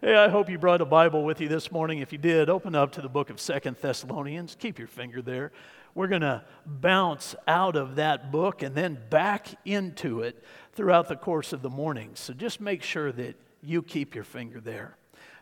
Hey, I hope you brought a Bible with you this morning. If you did, open up to the book of Second Thessalonians. Keep your finger there. We're going to bounce out of that book and then back into it throughout the course of the morning. So just make sure that you keep your finger there.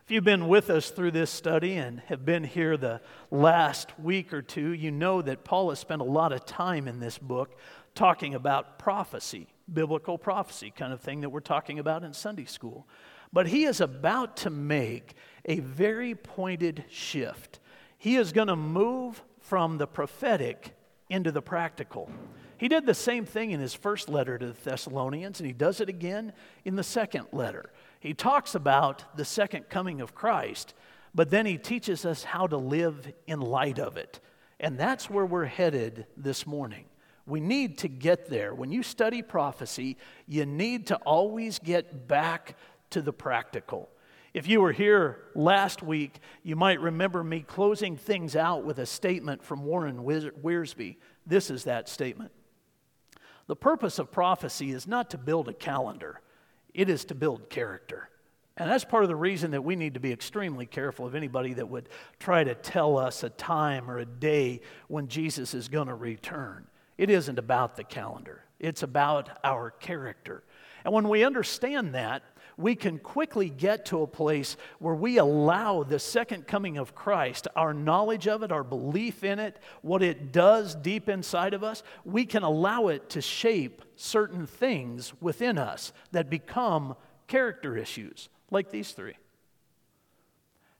If you've been with us through this study and have been here the last week or two, you know that Paul has spent a lot of time in this book talking about prophecy, biblical prophecy, kind of thing that we're talking about in Sunday school. But he is about to make a very pointed shift. He is going to move from the prophetic into the practical. He did the same thing in his first letter to the Thessalonians, and he does it again in the second letter. He talks about the second coming of Christ, but then he teaches us how to live in light of it. And that's where we're headed this morning. We need to get there. When you study prophecy, you need to always get back to the practical. If you were here last week, you might remember me closing things out with a statement from Warren Wiersbe. This is that statement The purpose of prophecy is not to build a calendar, it is to build character. And that's part of the reason that we need to be extremely careful of anybody that would try to tell us a time or a day when Jesus is going to return. It isn't about the calendar, it's about our character. And when we understand that, we can quickly get to a place where we allow the second coming of Christ, our knowledge of it, our belief in it, what it does deep inside of us, we can allow it to shape certain things within us that become character issues, like these three.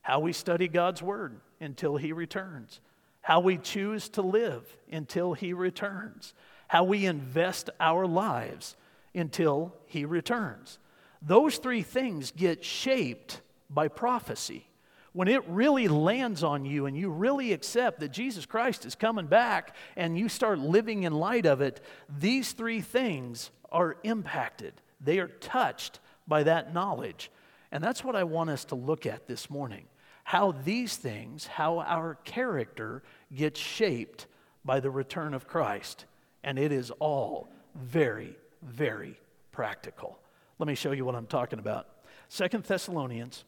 How we study God's Word until He returns, how we choose to live until He returns, how we invest our lives until He returns those three things get shaped by prophecy. When it really lands on you and you really accept that Jesus Christ is coming back and you start living in light of it, these three things are impacted. They are touched by that knowledge. And that's what I want us to look at this morning. How these things, how our character gets shaped by the return of Christ. And it is all very, very practical. Let me show you what I'm talking about. Second Thessalonians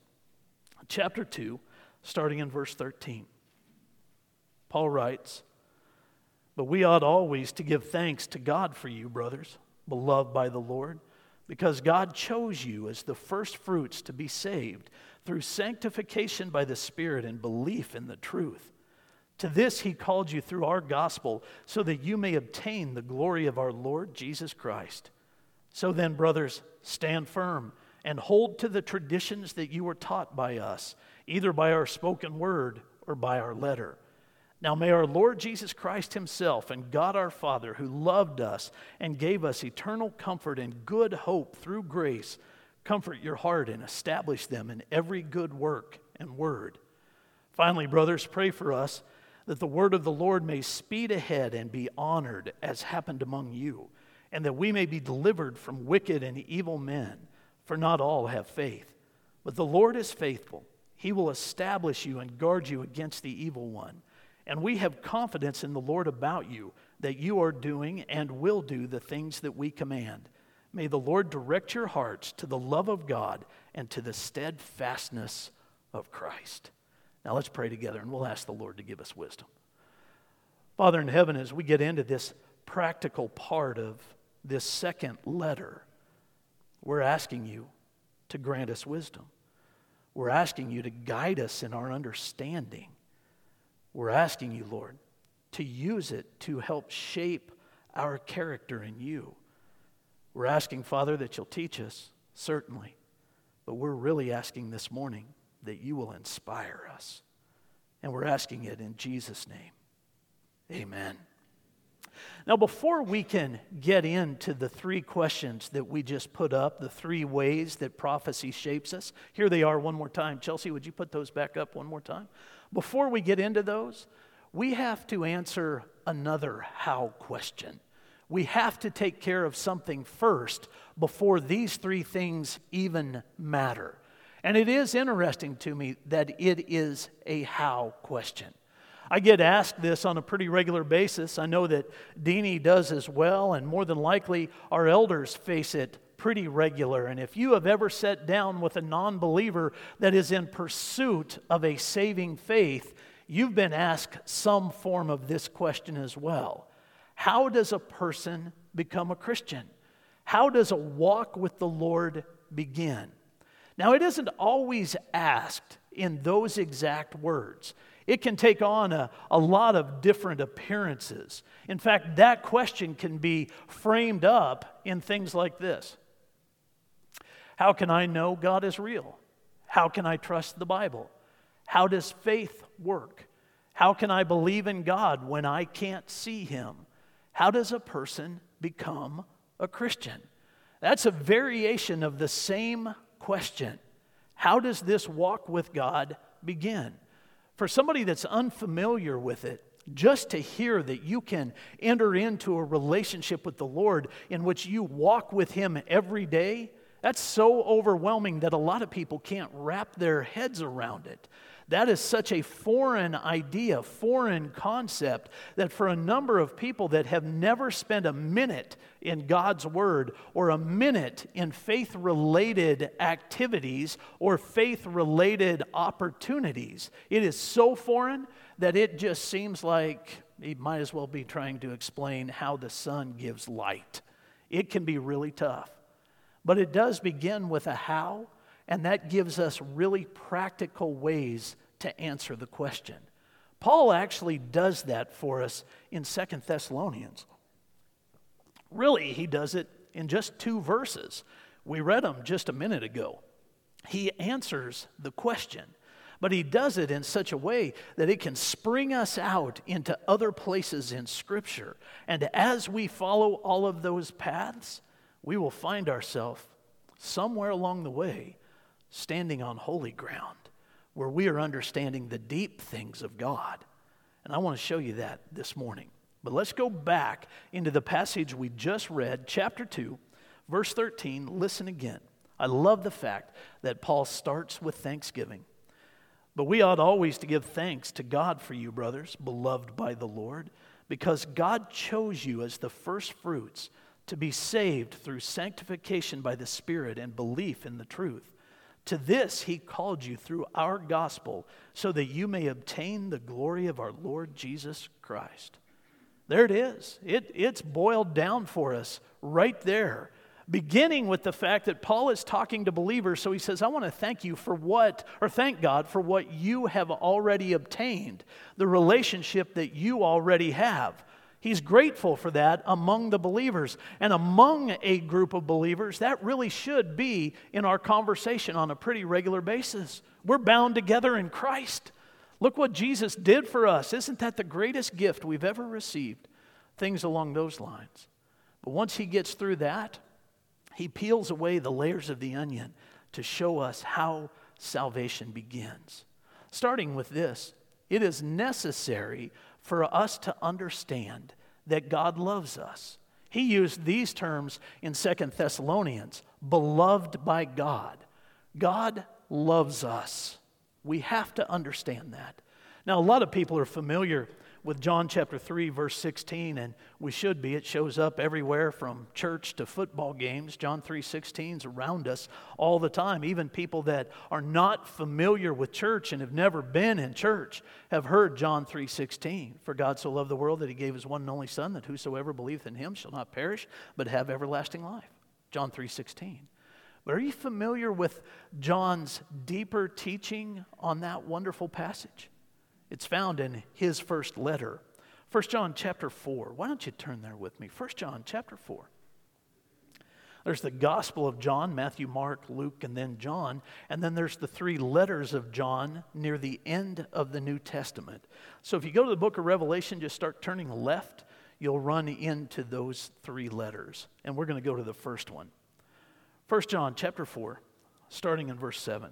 chapter 2, starting in verse 13. Paul writes, But we ought always to give thanks to God for you, brothers, beloved by the Lord, because God chose you as the first fruits to be saved through sanctification by the Spirit and belief in the truth. To this he called you through our gospel, so that you may obtain the glory of our Lord Jesus Christ. So then, brothers, stand firm and hold to the traditions that you were taught by us, either by our spoken word or by our letter. Now may our Lord Jesus Christ Himself and God our Father, who loved us and gave us eternal comfort and good hope through grace, comfort your heart and establish them in every good work and word. Finally, brothers, pray for us that the word of the Lord may speed ahead and be honored as happened among you and that we may be delivered from wicked and evil men, for not all have faith. But the Lord is faithful. He will establish you and guard you against the evil one. And we have confidence in the Lord about you that you are doing and will do the things that we command. May the Lord direct your hearts to the love of God and to the steadfastness of Christ. Now let's pray together and we'll ask the Lord to give us wisdom. Father in heaven, as we get into this practical part of this second letter, we're asking you to grant us wisdom. We're asking you to guide us in our understanding. We're asking you, Lord, to use it to help shape our character in you. We're asking, Father, that you'll teach us, certainly, but we're really asking this morning that you will inspire us. And we're asking it in Jesus' name. Amen. Now, before we can get into the three questions that we just put up, the three ways that prophecy shapes us, here they are one more time. Chelsea, would you put those back up one more time? Before we get into those, we have to answer another how question. We have to take care of something first before these three things even matter. And it is interesting to me that it is a how question. I get asked this on a pretty regular basis. I know that Deanie does as well, and more than likely, our elders face it pretty regular. And if you have ever sat down with a non believer that is in pursuit of a saving faith, you've been asked some form of this question as well How does a person become a Christian? How does a walk with the Lord begin? Now, it isn't always asked in those exact words. It can take on a, a lot of different appearances. In fact, that question can be framed up in things like this How can I know God is real? How can I trust the Bible? How does faith work? How can I believe in God when I can't see Him? How does a person become a Christian? That's a variation of the same question. How does this walk with God begin? For somebody that's unfamiliar with it, just to hear that you can enter into a relationship with the Lord in which you walk with Him every day, that's so overwhelming that a lot of people can't wrap their heads around it. That is such a foreign idea, foreign concept, that for a number of people that have never spent a minute in God's Word or a minute in faith related activities or faith related opportunities, it is so foreign that it just seems like he might as well be trying to explain how the sun gives light. It can be really tough. But it does begin with a how and that gives us really practical ways to answer the question. Paul actually does that for us in Second Thessalonians. Really, he does it in just two verses. We read them just a minute ago. He answers the question, but he does it in such a way that it can spring us out into other places in Scripture. And as we follow all of those paths, we will find ourselves somewhere along the way standing on holy ground where we are understanding the deep things of God. And I want to show you that this morning. But let's go back into the passage we just read, chapter 2, verse 13. Listen again. I love the fact that Paul starts with thanksgiving. But we ought always to give thanks to God for you, brothers, beloved by the Lord, because God chose you as the first fruits to be saved through sanctification by the Spirit and belief in the truth. To this he called you through our gospel, so that you may obtain the glory of our Lord Jesus Christ. There it is. It, it's boiled down for us right there, beginning with the fact that Paul is talking to believers. So he says, I want to thank you for what, or thank God for what you have already obtained, the relationship that you already have. He's grateful for that among the believers. And among a group of believers, that really should be in our conversation on a pretty regular basis. We're bound together in Christ. Look what Jesus did for us. Isn't that the greatest gift we've ever received? Things along those lines. But once he gets through that, he peels away the layers of the onion to show us how salvation begins. Starting with this, it is necessary for us to understand that God loves us. He used these terms in Second Thessalonians beloved by God. God loves us. We have to understand that. Now, a lot of people are familiar with John chapter 3, verse 16, and we should be. It shows up everywhere from church to football games. John 3 16 is around us all the time. Even people that are not familiar with church and have never been in church have heard John 3 16. For God so loved the world that he gave his one and only Son, that whosoever believeth in him shall not perish, but have everlasting life. John 3 16. But are you familiar with John's deeper teaching on that wonderful passage? It's found in his first letter. 1 John chapter 4. Why don't you turn there with me? 1 John chapter 4. There's the Gospel of John, Matthew, Mark, Luke, and then John. And then there's the three letters of John near the end of the New Testament. So if you go to the book of Revelation, just start turning left, you'll run into those three letters. And we're going to go to the first one. 1 John chapter 4, starting in verse 7.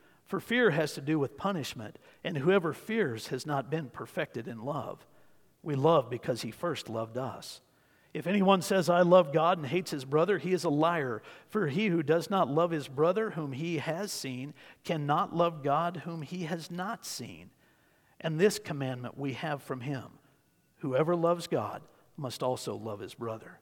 For fear has to do with punishment, and whoever fears has not been perfected in love. We love because he first loved us. If anyone says, I love God and hates his brother, he is a liar. For he who does not love his brother whom he has seen cannot love God whom he has not seen. And this commandment we have from him Whoever loves God must also love his brother.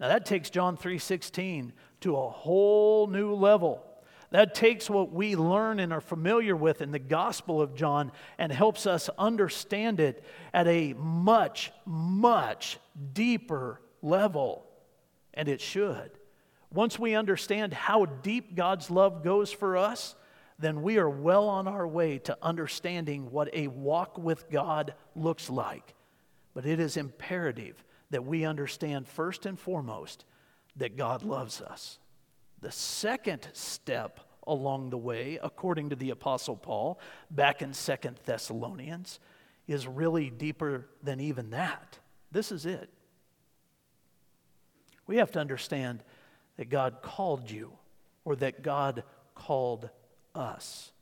Now that takes John 3:16 to a whole new level. That takes what we learn and are familiar with in the Gospel of John and helps us understand it at a much, much deeper level. And it should. Once we understand how deep God's love goes for us, then we are well on our way to understanding what a walk with God looks like. But it is imperative that we understand first and foremost that God loves us. The second step along the way, according to the Apostle Paul, back in Second Thessalonians, is really deeper than even that. This is it. We have to understand that God called you or that God called us.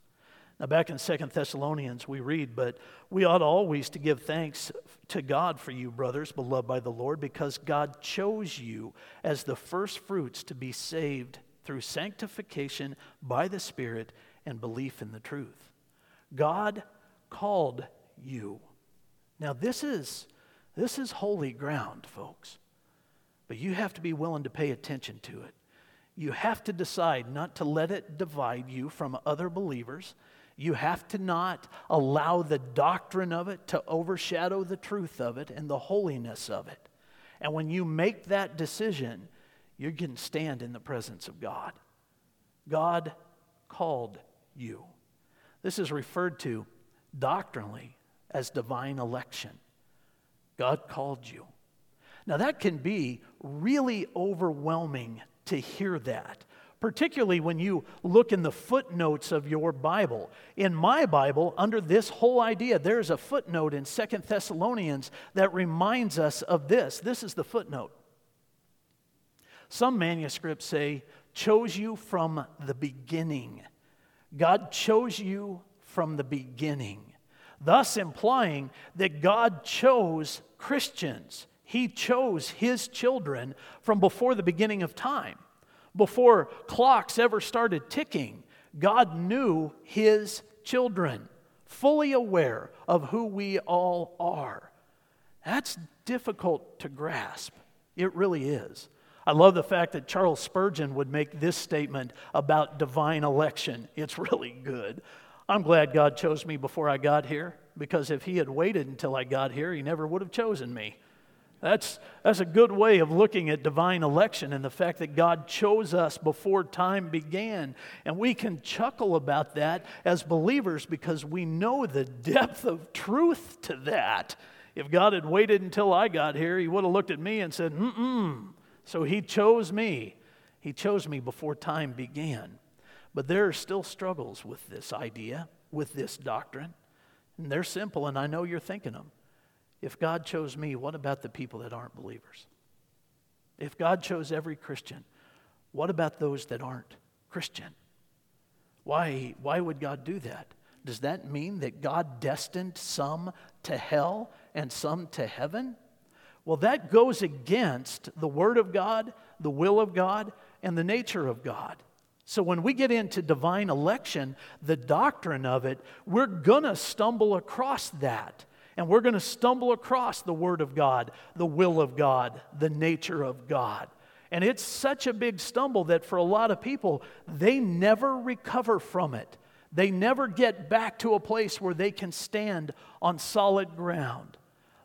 Now, back in Second Thessalonians, we read, But we ought always to give thanks to God for you, brothers, beloved by the Lord, because God chose you as the first fruits to be saved through sanctification by the Spirit and belief in the truth. God called you. Now, this is, this is holy ground, folks, but you have to be willing to pay attention to it. You have to decide not to let it divide you from other believers you have to not allow the doctrine of it to overshadow the truth of it and the holiness of it. And when you make that decision, you can stand in the presence of God. God called you. This is referred to doctrinally as divine election. God called you. Now, that can be really overwhelming to hear that particularly when you look in the footnotes of your Bible. In my Bible, under this whole idea, there's a footnote in Second Thessalonians that reminds us of this. This is the footnote. Some manuscripts say, chose you from the beginning. God chose you from the beginning, thus implying that God chose Christians. He chose his children from before the beginning of time. Before clocks ever started ticking, God knew his children, fully aware of who we all are. That's difficult to grasp. It really is. I love the fact that Charles Spurgeon would make this statement about divine election. It's really good. I'm glad God chose me before I got here because if He had waited until I got here, He never would have chosen me. That's, that's a good way of looking at divine election and the fact that God chose us before time began. And we can chuckle about that as believers because we know the depth of truth to that. If God had waited until I got here, He would have looked at me and said, mm mm. So He chose me. He chose me before time began. But there are still struggles with this idea, with this doctrine. And they're simple, and I know you're thinking them. If God chose me, what about the people that aren't believers? If God chose every Christian, what about those that aren't Christian? Why, why would God do that? Does that mean that God destined some to hell and some to heaven? Well, that goes against the Word of God, the will of God, and the nature of God. So when we get into divine election, the doctrine of it, we're going to stumble across that. And we're going to stumble across the Word of God, the will of God, the nature of God. And it's such a big stumble that for a lot of people, they never recover from it. They never get back to a place where they can stand on solid ground.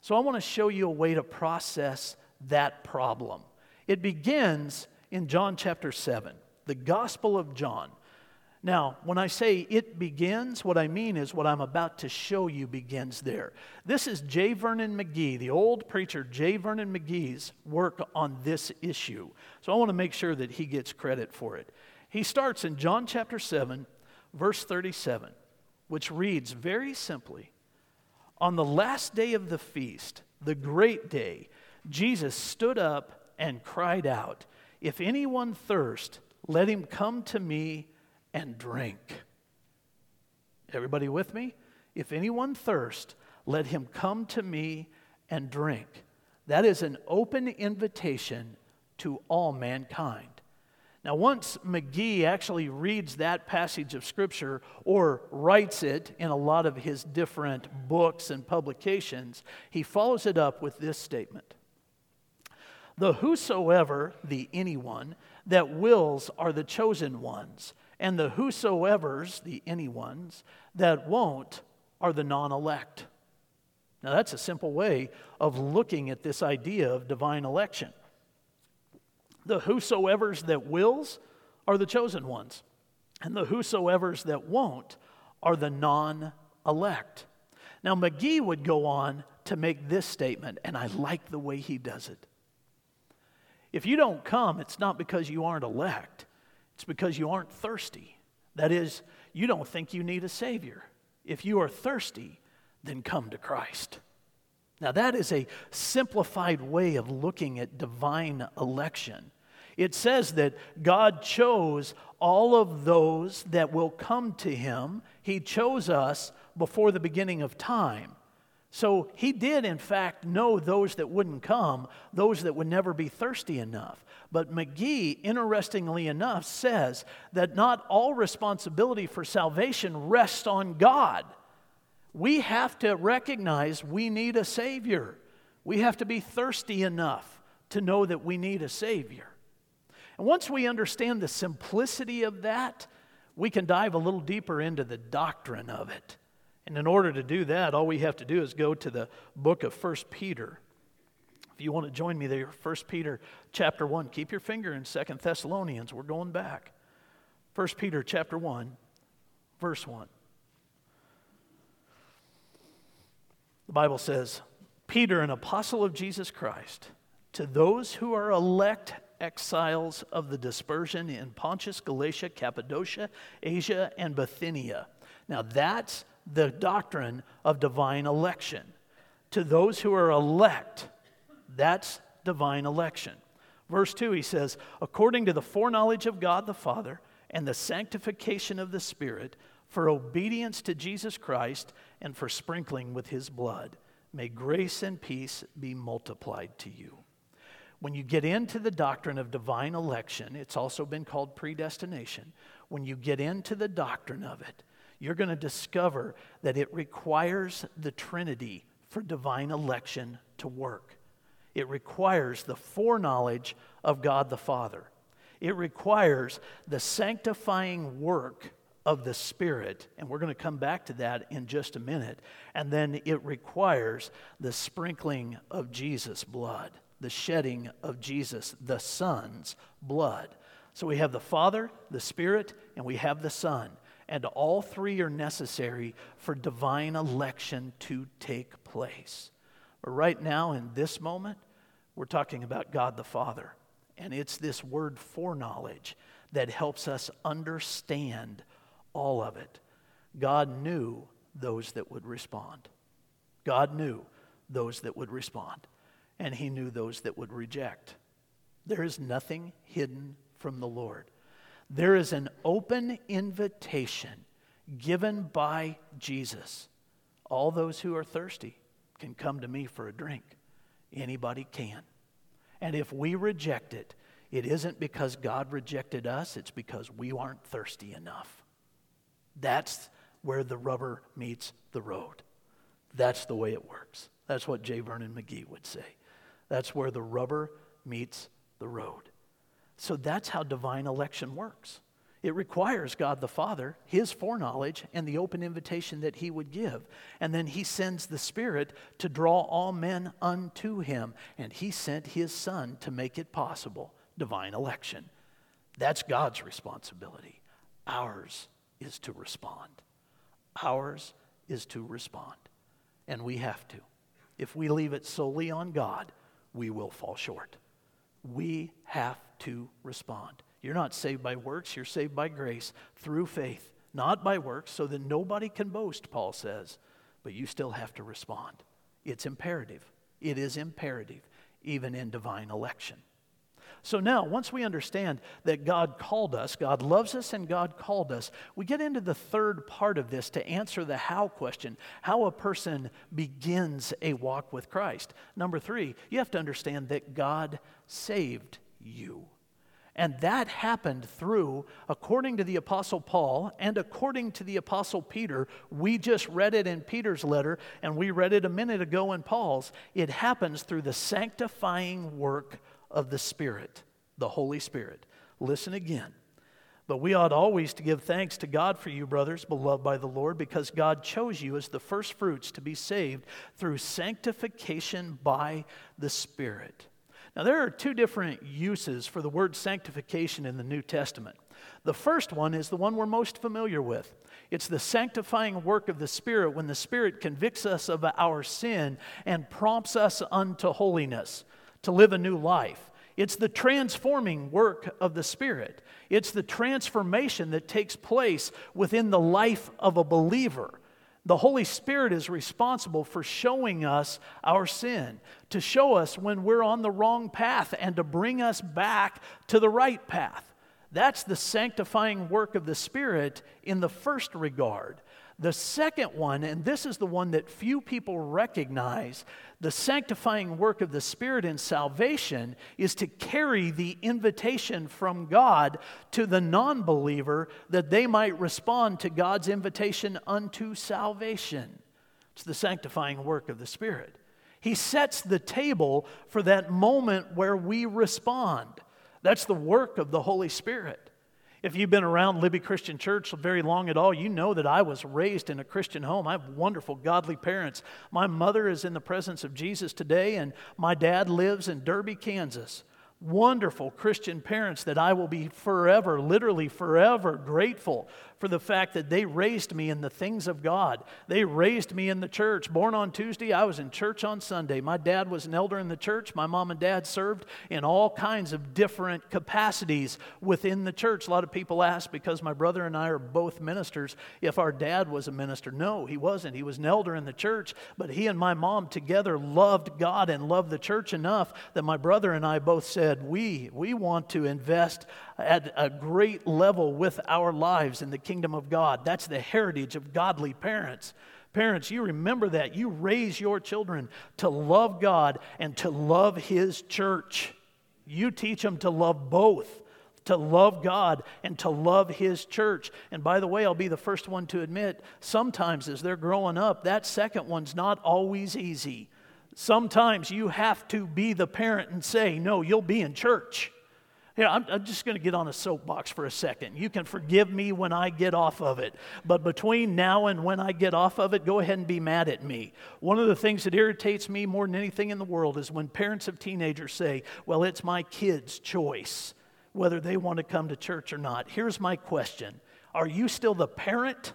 So I want to show you a way to process that problem. It begins in John chapter 7 the Gospel of John. Now, when I say it begins, what I mean is what I'm about to show you begins there. This is J. Vernon McGee, the old preacher J. Vernon McGee's work on this issue. So I want to make sure that he gets credit for it. He starts in John chapter 7, verse 37, which reads very simply On the last day of the feast, the great day, Jesus stood up and cried out, If anyone thirst, let him come to me and drink. Everybody with me? If anyone thirst, let him come to me and drink. That is an open invitation to all mankind. Now, once McGee actually reads that passage of Scripture or writes it in a lot of his different books and publications, he follows it up with this statement The whosoever, the anyone, that wills are the chosen ones, and the whosoever's, the anyones, that won't are the non elect. Now, that's a simple way of looking at this idea of divine election. The whosoever's that wills are the chosen ones, and the whosoever's that won't are the non elect. Now, McGee would go on to make this statement, and I like the way he does it. If you don't come, it's not because you aren't elect, it's because you aren't thirsty. That is, you don't think you need a Savior. If you are thirsty, then come to Christ. Now, that is a simplified way of looking at divine election. It says that God chose all of those that will come to Him. He chose us before the beginning of time. So he did, in fact, know those that wouldn't come, those that would never be thirsty enough. But McGee, interestingly enough, says that not all responsibility for salvation rests on God. We have to recognize we need a Savior. We have to be thirsty enough to know that we need a Savior. And once we understand the simplicity of that, we can dive a little deeper into the doctrine of it. And in order to do that, all we have to do is go to the book of 1 Peter. If you want to join me there, 1 Peter chapter 1. Keep your finger in 2 Thessalonians. We're going back. 1 Peter chapter 1, verse 1. The Bible says, Peter, an apostle of Jesus Christ, to those who are elect exiles of the dispersion in Pontus, Galatia, Cappadocia, Asia, and Bithynia. Now that's the doctrine of divine election. To those who are elect, that's divine election. Verse 2, he says, according to the foreknowledge of God the Father and the sanctification of the Spirit, for obedience to Jesus Christ and for sprinkling with his blood, may grace and peace be multiplied to you. When you get into the doctrine of divine election, it's also been called predestination. When you get into the doctrine of it, you're going to discover that it requires the Trinity for divine election to work. It requires the foreknowledge of God the Father. It requires the sanctifying work of the Spirit, and we're going to come back to that in just a minute. And then it requires the sprinkling of Jesus' blood, the shedding of Jesus, the Son's blood. So we have the Father, the Spirit, and we have the Son and all three are necessary for divine election to take place. But right now, in this moment, we're talking about God the Father. And it's this word foreknowledge that helps us understand all of it. God knew those that would respond. God knew those that would respond. And He knew those that would reject. There is nothing hidden from the Lord. There is an open invitation given by Jesus. All those who are thirsty can come to me for a drink. Anybody can. And if we reject it, It isn't because God rejected us, it's because we aren't thirsty enough. That's where the rubber meets the road. That's the way it works. That's what J. Vernon McGee would say. That's where the rubber meets the road. So that's how divine election works. It requires God the Father, His foreknowledge, and the open invitation that He would give. And then He sends the Spirit to draw all men unto Him. And He sent His Son to make it possible divine election. That's God's responsibility. Ours is to respond. Ours is to respond. And we have to. If we leave it solely on God, we will fall short. We have to respond. You're not saved by works, you're saved by grace through faith, not by works, so that nobody can boast, Paul says, but you still have to respond. It's imperative. It is imperative, even in divine election. So now, once we understand that God called us, God loves us, and God called us, we get into the third part of this to answer the how question how a person begins a walk with Christ. Number three, you have to understand that God saved you. And that happened through, according to the Apostle Paul and according to the Apostle Peter, we just read it in Peter's letter and we read it a minute ago in Paul's. It happens through the sanctifying work of the Spirit, the Holy Spirit. Listen again. But we ought always to give thanks to God for you, brothers, beloved by the Lord, because God chose you as the first fruits to be saved through sanctification by the Spirit now, there are two different uses for the word sanctification in the New Testament. The first one is the one we're most familiar with. It's the sanctifying work of the Spirit when the Spirit convicts us of our sin and prompts us unto holiness, to live a new life. It's the transforming work of the Spirit. It's the transformation that takes place within the life of a believer. The Holy Spirit is responsible for showing us our sin, to show us when we're on the wrong path, and to bring us back to the right path. That's the sanctifying work of the Spirit in the first regard. The second one, and this is the one that few people recognize, the sanctifying work of the Spirit in salvation is to carry the invitation from God to the non believer that they might respond to God's invitation unto salvation. It's the sanctifying work of the Spirit. He sets the table for that moment where we respond. That's the work of the Holy Spirit. If you've been around Libby Christian Church very long at all, you know that I was raised in a Christian home. I have wonderful, godly parents. My mother is in the presence of Jesus today, and my dad lives in Derby, Kansas wonderful Christian parents that I will be forever, literally forever grateful for the fact that they raised me in the things of God. They raised me in the church. Born on Tuesday, I was in church on Sunday. My dad was an elder in the church. My mom and dad served in all kinds of different capacities within the church. A lot of people ask, because my brother and I are both ministers, if our dad was a minister. No, he wasn't. He was an elder in the church, but he and my mom together loved God and loved the church enough that my brother and I both said, We, we want to invest at a great level with our lives in the kingdom of God. That's the heritage of godly parents. Parents, you remember that. You raise your children to love God and to love His church. You teach them to love both to love God and to love His church. And by the way, I'll be the first one to admit sometimes as they're growing up, that second one's not always easy. Sometimes you have to be the parent and say, No, you'll be in church. Here, I'm, I'm just going to get on a soapbox for a second. You can forgive me when I get off of it. But between now and when I get off of it, go ahead and be mad at me. One of the things that irritates me more than anything in the world is when parents of teenagers say, Well, it's my kid's choice whether they want to come to church or not. Here's my question Are you still the parent?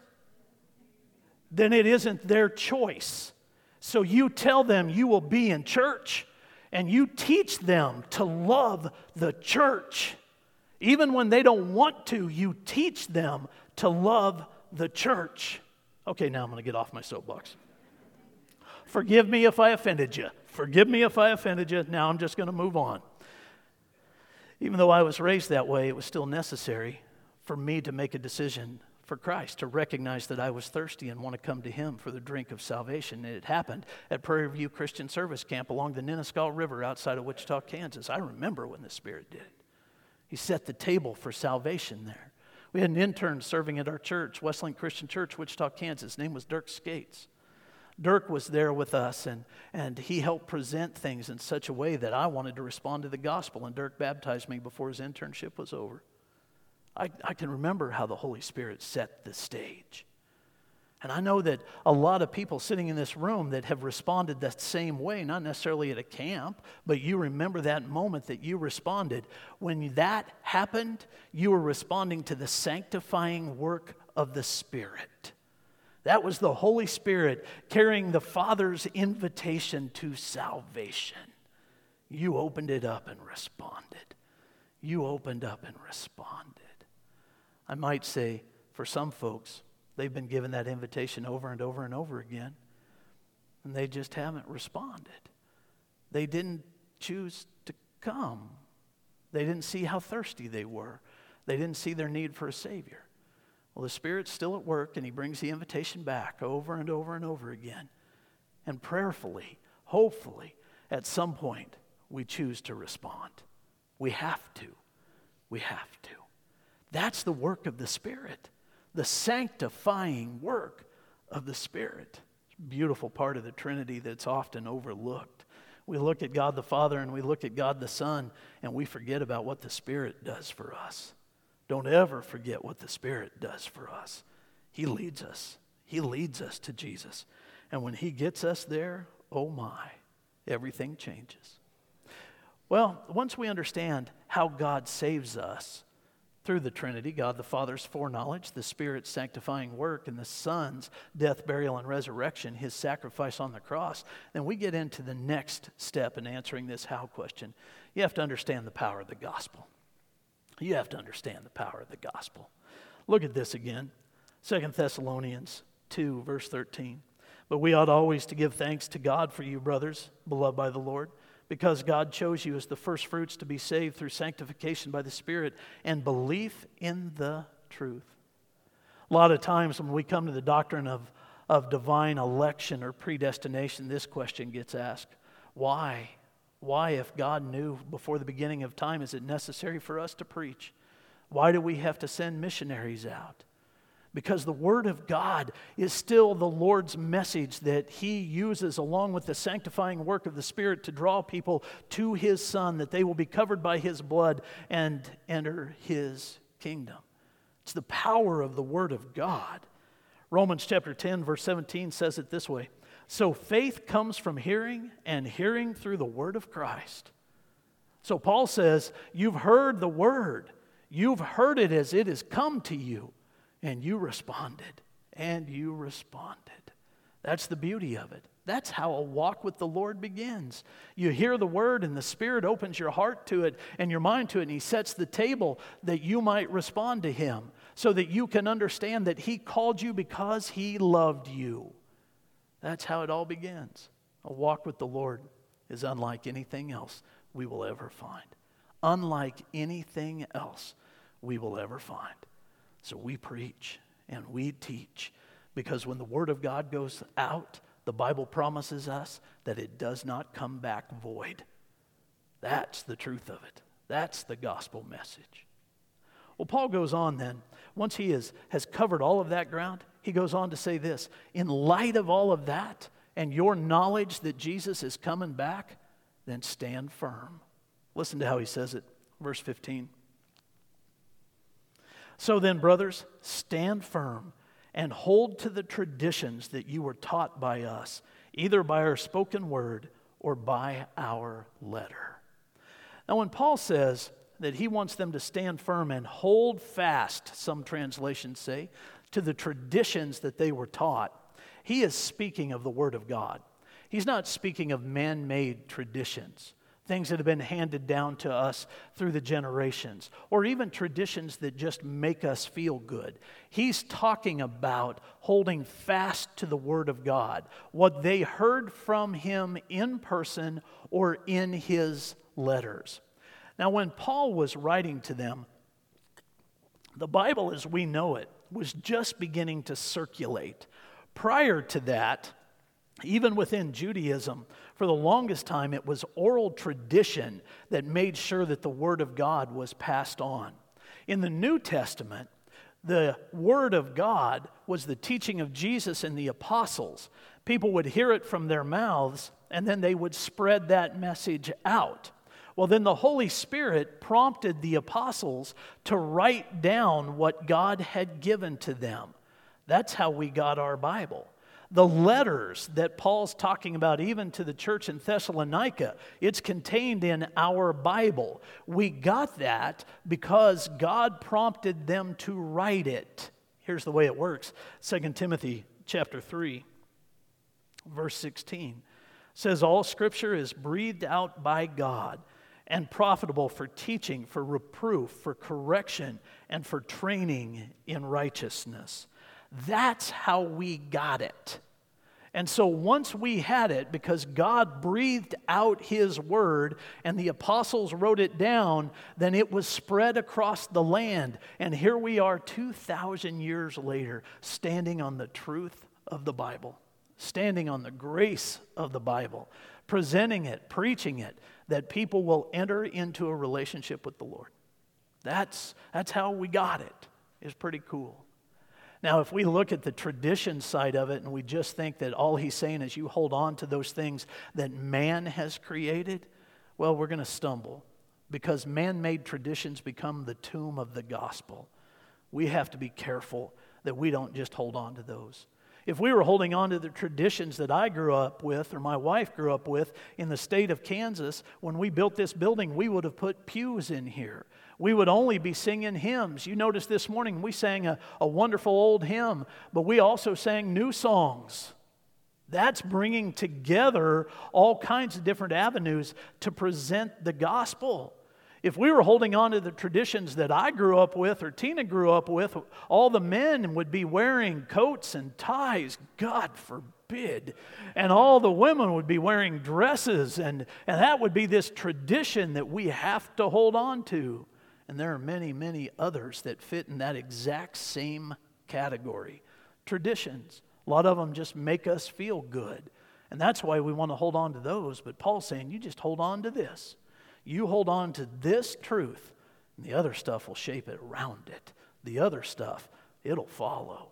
Then it isn't their choice. So you tell them you will be in church and you teach them to love the church. Even when they don't want to, you teach them to love the church. Okay, now I'm going to get off my soapbox. Forgive me if I offended you. Forgive me if I offended you. Now I'm just going to move on. Even though I was raised that way, it was still necessary for me to make a decision for Christ, to recognize that I was thirsty and want to come to Him for the drink of salvation. And it happened at Prairie View Christian Service Camp along the Ninnescah River outside of Wichita, Kansas. I remember when the Spirit did it. He set the table for salvation there. We had an intern serving at our church, Wesleyan Christian Church, Wichita, Kansas. His name was Dirk Skates. Dirk was there with us, and, and he helped present things in such a way that I wanted to respond to the gospel. And Dirk baptized me before his internship was over. I, I can remember how the Holy Spirit set the stage. And I know that a lot of people sitting in this room that have responded that same way, not necessarily at a camp, but you remember that moment that you responded. When that happened, you were responding to the sanctifying work of the Spirit. That was the Holy Spirit carrying the Father's invitation to salvation. You opened it up and responded. You opened up and responded. I might say, for some folks, they've been given that invitation over and over and over again, and they just haven't responded. They didn't choose to come, they didn't see how thirsty they were, they didn't see their need for a Savior. Well, the Spirit's still at work, and He brings the invitation back over and over and over again. And prayerfully, hopefully, at some point, we choose to respond. We have to. We have to. That's the work of the Spirit, the sanctifying work of the Spirit. Beautiful part of the Trinity that's often overlooked. We look at God the Father and we look at God the Son, and we forget about what the Spirit does for us. Don't ever forget what the Spirit does for us. He leads us, He leads us to Jesus. And when He gets us there, oh my, everything changes. Well, once we understand how God saves us, through the Trinity God the Father's foreknowledge, the Spirit's sanctifying work, and the Son's death, burial, and resurrection, his sacrifice on the cross, then we get into the next step in answering this how question. You have to understand the power of the gospel. You have to understand the power of the gospel. Look at this again Second Thessalonians 2, verse 13. But we ought always to give thanks to God for you, brothers, beloved by the Lord because God chose you as the first fruits to be saved through sanctification by the Spirit and belief in the truth. A lot of times when we come to the doctrine of, of divine election or predestination, this question gets asked Why? Why, if God knew before the beginning of time, is it necessary for us to preach? Why do we have to send missionaries out? Because the Word of God is still the Lord's message that He uses along with the sanctifying work of the Spirit to draw people to His Son, that they will be covered by His blood and enter His kingdom. It's the power of the Word of God. Romans chapter 10, verse 17 says it this way So faith comes from hearing, and hearing through the Word of Christ. So Paul says, You've heard the Word, you've heard it as it has come to you. And you responded. And you responded. That's the beauty of it. That's how a walk with the Lord begins. You hear the word, and the Spirit opens your heart to it and your mind to it, and He sets the table that you might respond to Him so that you can understand that He called you because He loved you. That's how it all begins. A walk with the Lord is unlike anything else we will ever find. Unlike anything else we will ever find. So we preach and we teach because when the Word of God goes out, the Bible promises us that it does not come back void. That's the truth of it. That's the gospel message. Well, Paul goes on then. Once he is, has covered all of that ground, he goes on to say this In light of all of that and your knowledge that Jesus is coming back, then stand firm. Listen to how he says it, verse 15. So then, brothers, stand firm and hold to the traditions that you were taught by us, either by our spoken word or by our letter. Now, when Paul says that he wants them to stand firm and hold fast, some translations say, to the traditions that they were taught, he is speaking of the Word of God. He's not speaking of man made traditions things that have been handed down to us through the generations, or even traditions that just make us feel good. He's talking about holding fast to the Word of God, what they heard from Him in person or in His letters. Now, when Paul was writing to them, the Bible as we know it was just beginning to circulate. Prior to that, Even within Judaism, for the longest time, it was oral tradition that made sure that the Word of God was passed on. In the New Testament, the Word of God was the teaching of Jesus and the apostles. People would hear it from their mouths, and then they would spread that message out. Well, then the Holy Spirit prompted the apostles to write down what God had given to them. That's how we got our Bible. The letters that Paul's talking about, even to the church in Thessalonica, it's contained in our Bible. We got that because God prompted them to write it. Here's the way it works 2 Timothy chapter 3, verse 16 says, All scripture is breathed out by God and profitable for teaching, for reproof, for correction, and for training in righteousness that's how we got it. And so once we had it, because God breathed out His word and the apostles wrote it down, then it was spread across the land. And here we are 2,000 years later, standing on the truth of the Bible, standing on the grace of the Bible, presenting it, preaching it, that people will enter into a relationship with the Lord. That's, that's how we got it. It's pretty cool. Now, if we look at the tradition side of it and we just think that all he's saying is you hold on to those things that man has created, well, we're going to stumble because man made traditions become the tomb of the gospel. We have to be careful that we don't just hold on to those. If we were holding on to the traditions that I grew up with or my wife grew up with in the state of Kansas, when we built this building, we would have put pews in here we would only be singing hymns. You noticed this morning we sang a, a wonderful old hymn, but we also sang new songs. That's bringing together all kinds of different avenues to present the gospel. If we were holding on to the traditions that I grew up with or Tina grew up with, all the men would be wearing coats and ties. God forbid. And all the women would be wearing dresses. And, and that would be this tradition that we have to hold on to. And there are many, many others that fit in that exact same category. Traditions. A lot of them just make us feel good. And that's why we want to hold on to those. But Paul's saying, you just hold on to this. You hold on to this truth, and the other stuff will shape it around it. The other stuff, it'll follow.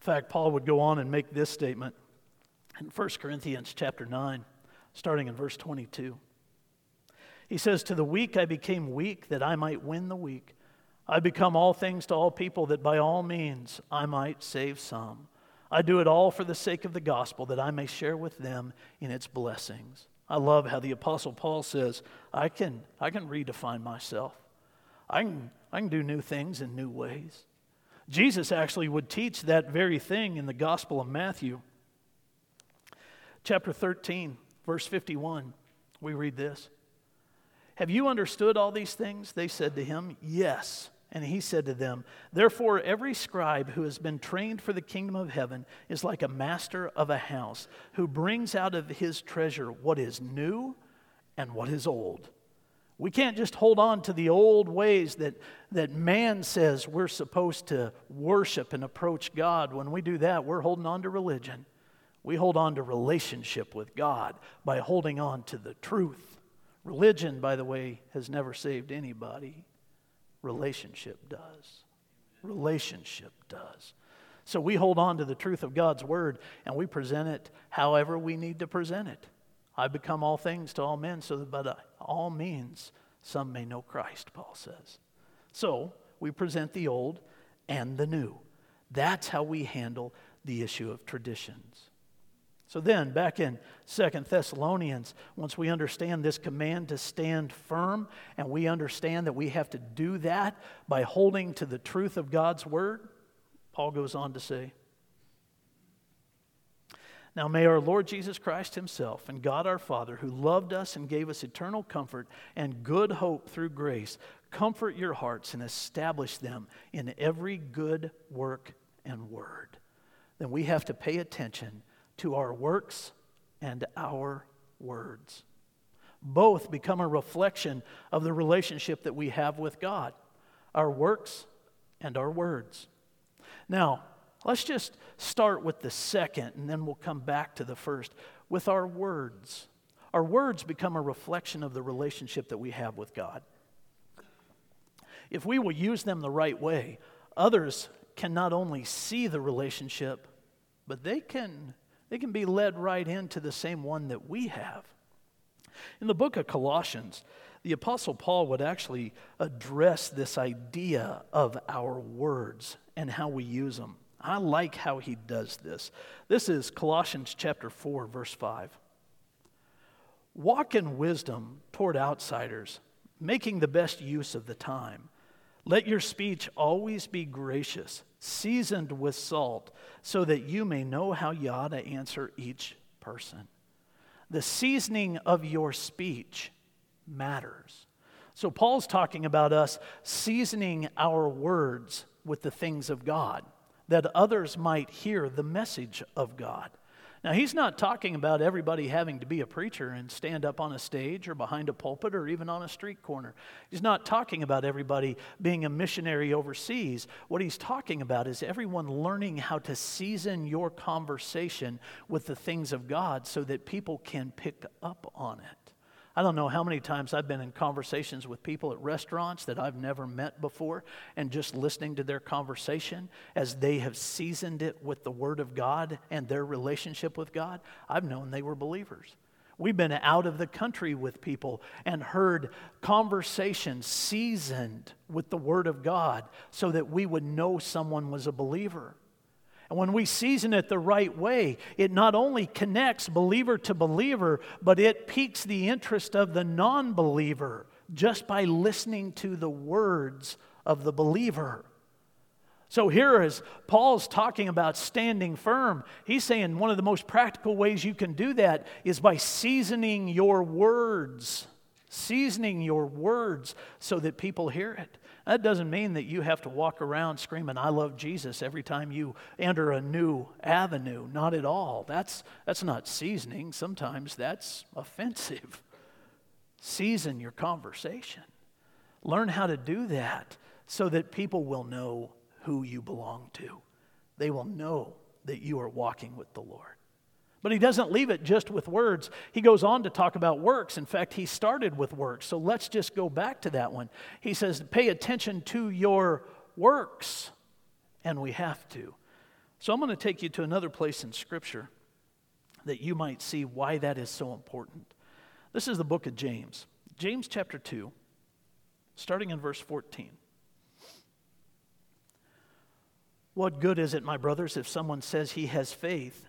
In fact, Paul would go on and make this statement in 1 Corinthians chapter 9, starting in verse 22. He says, To the weak I became weak that I might win the weak. I become all things to all people that by all means I might save some. I do it all for the sake of the gospel that I may share with them in its blessings. I love how the apostle Paul says, I can, I can redefine myself. I can, I can do new things in new ways. Jesus actually would teach that very thing in the Gospel of Matthew. Chapter 13, verse 51, we read this. Have you understood all these things? They said to him, Yes. And he said to them, Therefore, every scribe who has been trained for the kingdom of heaven is like a master of a house who brings out of his treasure what is new and what is old. We can't just hold on to the old ways that, that man says we're supposed to worship and approach God. When we do that, we're holding on to religion. We hold on to relationship with God by holding on to the truth. Religion, by the way, has never saved anybody. Relationship does. Relationship does. So we hold on to the truth of God's word and we present it however we need to present it. I become all things to all men so that by all means some may know Christ, Paul says. So we present the old and the new. That's how we handle the issue of traditions. So then, back in Second Thessalonians, once we understand this command to stand firm, and we understand that we have to do that by holding to the truth of God's word, Paul goes on to say, Now may our Lord Jesus Christ Himself and God our Father, who loved us and gave us eternal comfort and good hope through grace, comfort your hearts and establish them in every good work and word. Then we have to pay attention to our works and our words. Both become a reflection of the relationship that we have with God, our works and our words. Now, Let's just start with the second, and then we'll come back to the first with our words. Our words become a reflection of the relationship that we have with God. If we will use them the right way, others can not only see the relationship, but they can, they can be led right into the same one that we have. In the book of Colossians, the Apostle Paul would actually address this idea of our words and how we use them. I like how he does this. This is Colossians chapter 4, verse 5. Walk in wisdom toward outsiders, making the best use of the time. Let your speech always be gracious, seasoned with salt, so that you may know how you ought to answer each person. The seasoning of your speech matters. So, Paul's talking about us seasoning our words with the things of God that others might hear the message of God. Now, he's not talking about everybody having to be a preacher and stand up on a stage or behind a pulpit or even on a street corner. He's not talking about everybody being a missionary overseas. What he's talking about is everyone learning how to season your conversation with the things of God so that people can pick up on it. I don't know how many times I've been in conversations with people at restaurants that I've never met before, and just listening to their conversation as they have seasoned it with the Word of God and their relationship with God, I've known they were believers. We've been out of the country with people and heard conversations seasoned with the Word of God so that we would know someone was a believer. And when we season it the right way, it not only connects believer to believer, but it piques the interest of the non believer just by listening to the words of the believer. So here, as Paul's talking about standing firm, he's saying one of the most practical ways you can do that is by seasoning your words. Seasoning your words so that people hear it. That doesn't mean that you have to walk around screaming, I love Jesus every time you enter a new avenue. Not at all. That's, that's not seasoning. Sometimes that's offensive. Season your conversation. Learn how to do that so that people will know who you belong to. They will know that you are walking with the Lord. But he doesn't leave it just with words. He goes on to talk about works. In fact, he started with works. So let's just go back to that one. He says, pay attention to your works. And we have to. So I'm going to take you to another place in Scripture that you might see why that is so important. This is the book of James, James chapter 2, starting in verse 14. What good is it, my brothers, if someone says he has faith?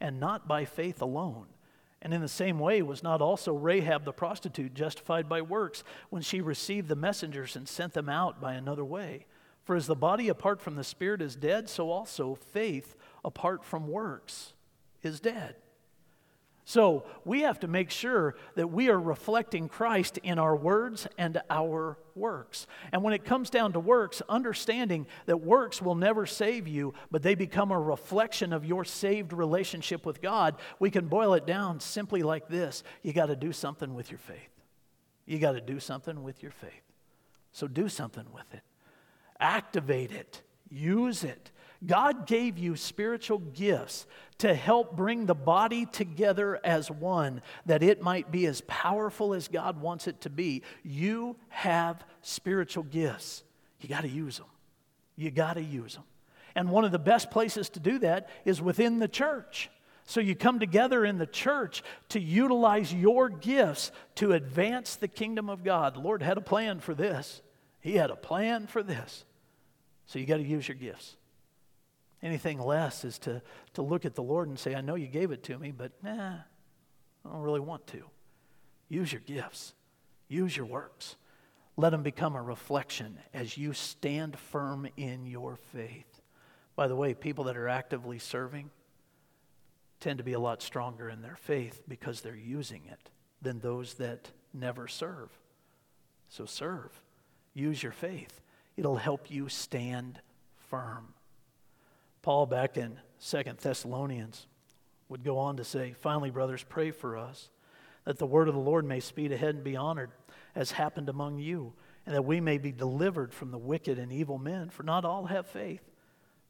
and not by faith alone. And in the same way, was not also Rahab the prostitute justified by works when she received the messengers and sent them out by another way? For as the body apart from the spirit is dead, so also faith apart from works is dead. So we have to make sure that we are reflecting Christ in our words and our works. And when it comes down to works, understanding that works will never save you, but they become a reflection of your saved relationship with God, we can boil it down simply like this you got to do something with your faith. You got to do something with your faith. So do something with it, activate it, use it. God gave you spiritual gifts to help bring the body together as one, that it might be as powerful as God wants it to be. You have spiritual gifts. You got to use them. You got to use them. And one of the best places to do that is within the church. So you come together in the church to utilize your gifts to advance the kingdom of God. The Lord had a plan for this. He had a plan for this. So you got to use your gifts. Anything less is to, to look at the Lord and say, I know you gave it to me, but nah, I don't really want to. Use your gifts, use your works. Let them become a reflection as you stand firm in your faith. By the way, people that are actively serving tend to be a lot stronger in their faith because they're using it than those that never serve. So serve, use your faith. It'll help you stand firm. Paul, back in Second Thessalonians, would go on to say, Finally, brothers, pray for us that the word of the Lord may speed ahead and be honored, as happened among you, and that we may be delivered from the wicked and evil men, for not all have faith.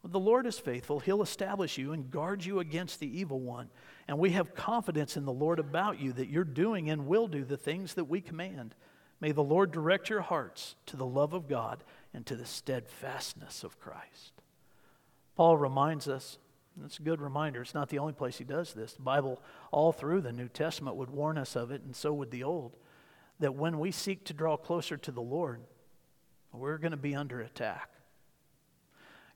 But the Lord is faithful. He'll establish you and guard you against the evil one. And we have confidence in the Lord about you that you're doing and will do the things that we command. May the Lord direct your hearts to the love of God and to the steadfastness of Christ. Paul reminds us it's a good reminder. It's not the only place he does this. The Bible, all through the New Testament, would warn us of it, and so would the Old, that when we seek to draw closer to the Lord, we're going to be under attack.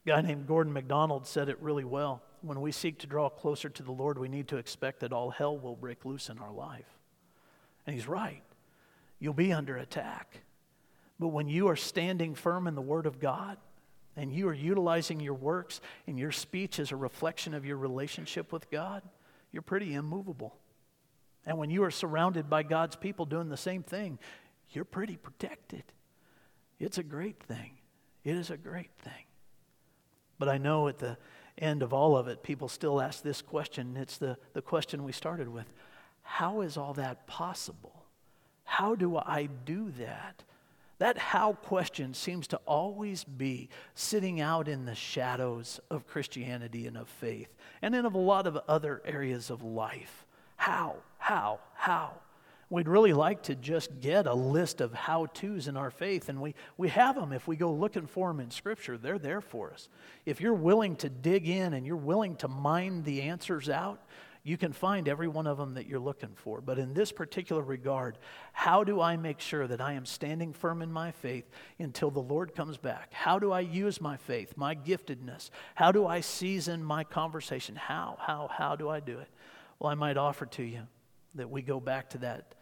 A guy named Gordon MacDonald said it really well. When we seek to draw closer to the Lord, we need to expect that all hell will break loose in our life. And he's right. You'll be under attack. But when you are standing firm in the Word of God, and you are utilizing your works and your speech as a reflection of your relationship with God, you're pretty immovable. And when you are surrounded by God's people doing the same thing, you're pretty protected. It's a great thing. It is a great thing. But I know at the end of all of it, people still ask this question. It's the, the question we started with How is all that possible? How do I do that? That how question seems to always be sitting out in the shadows of Christianity and of faith, and in of a lot of other areas of life. How, how, how? We'd really like to just get a list of how to's in our faith, and we, we have them if we go looking for them in Scripture. They're there for us. If you're willing to dig in and you're willing to mine the answers out, you can find every one of them that you're looking for. But in this particular regard, how do I make sure that I am standing firm in my faith until the Lord comes back? How do I use my faith, my giftedness? How do I season my conversation? How, how, how do I do it? Well, I might offer to you that we go back to that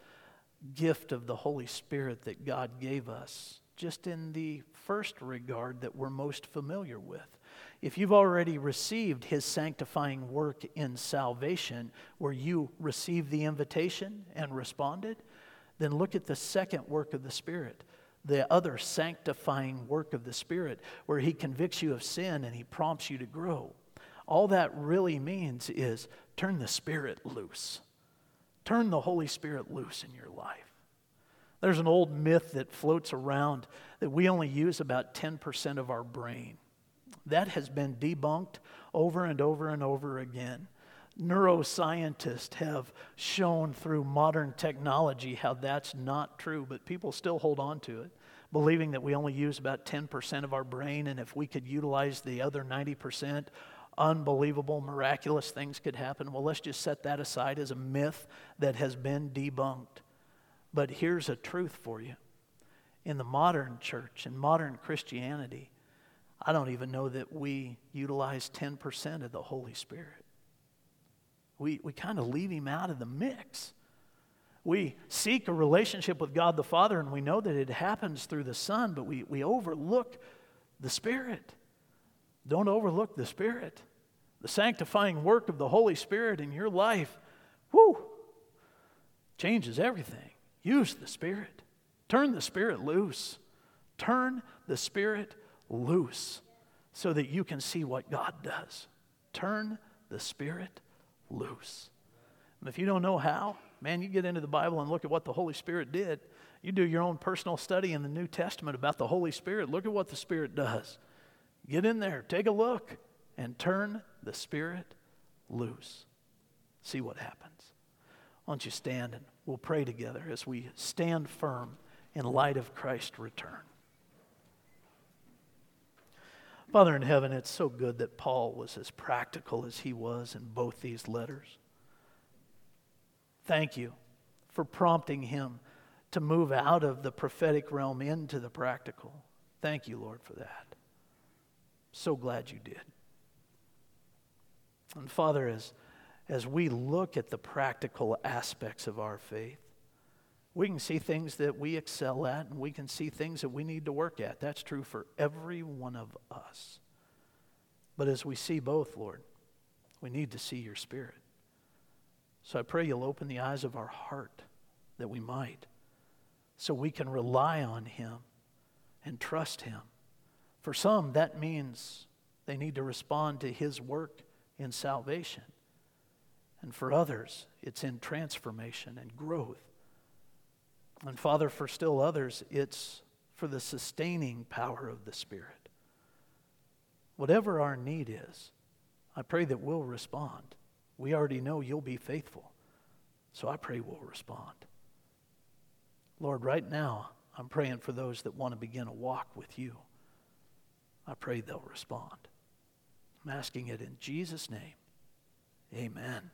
gift of the Holy Spirit that God gave us, just in the first regard that we're most familiar with. If you've already received his sanctifying work in salvation, where you received the invitation and responded, then look at the second work of the Spirit, the other sanctifying work of the Spirit, where he convicts you of sin and he prompts you to grow. All that really means is turn the Spirit loose. Turn the Holy Spirit loose in your life. There's an old myth that floats around that we only use about 10% of our brain. That has been debunked over and over and over again. Neuroscientists have shown through modern technology how that's not true, but people still hold on to it, believing that we only use about 10% of our brain, and if we could utilize the other 90%, unbelievable, miraculous things could happen. Well, let's just set that aside as a myth that has been debunked. But here's a truth for you. In the modern church, in modern Christianity, I don't even know that we utilize 10% of the Holy Spirit. We, we kind of leave him out of the mix. We seek a relationship with God the Father, and we know that it happens through the Son, but we, we overlook the Spirit. Don't overlook the Spirit. The sanctifying work of the Holy Spirit in your life, whoo, changes everything. Use the Spirit. Turn the Spirit loose. Turn the Spirit loose so that you can see what God does. Turn the Spirit loose. And if you don't know how, man, you get into the Bible and look at what the Holy Spirit did. You do your own personal study in the New Testament about the Holy Spirit. Look at what the Spirit does. Get in there, take a look, and turn the Spirit loose. See what happens. Why don't you stand and we'll pray together as we stand firm in light of Christ's return. Father in heaven, it's so good that Paul was as practical as he was in both these letters. Thank you for prompting him to move out of the prophetic realm into the practical. Thank you, Lord, for that. So glad you did. And Father, as, as we look at the practical aspects of our faith, we can see things that we excel at and we can see things that we need to work at. That's true for every one of us. But as we see both, Lord, we need to see your Spirit. So I pray you'll open the eyes of our heart that we might, so we can rely on Him and trust Him. For some, that means they need to respond to His work in salvation. And for others, it's in transformation and growth. And Father, for still others, it's for the sustaining power of the Spirit. Whatever our need is, I pray that we'll respond. We already know you'll be faithful. So I pray we'll respond. Lord, right now, I'm praying for those that want to begin a walk with you. I pray they'll respond. I'm asking it in Jesus' name. Amen.